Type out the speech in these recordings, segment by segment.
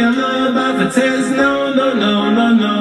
your lullaby for tears. No, no, no, no, no.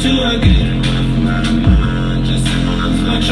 To I get off my mind. Just sounds like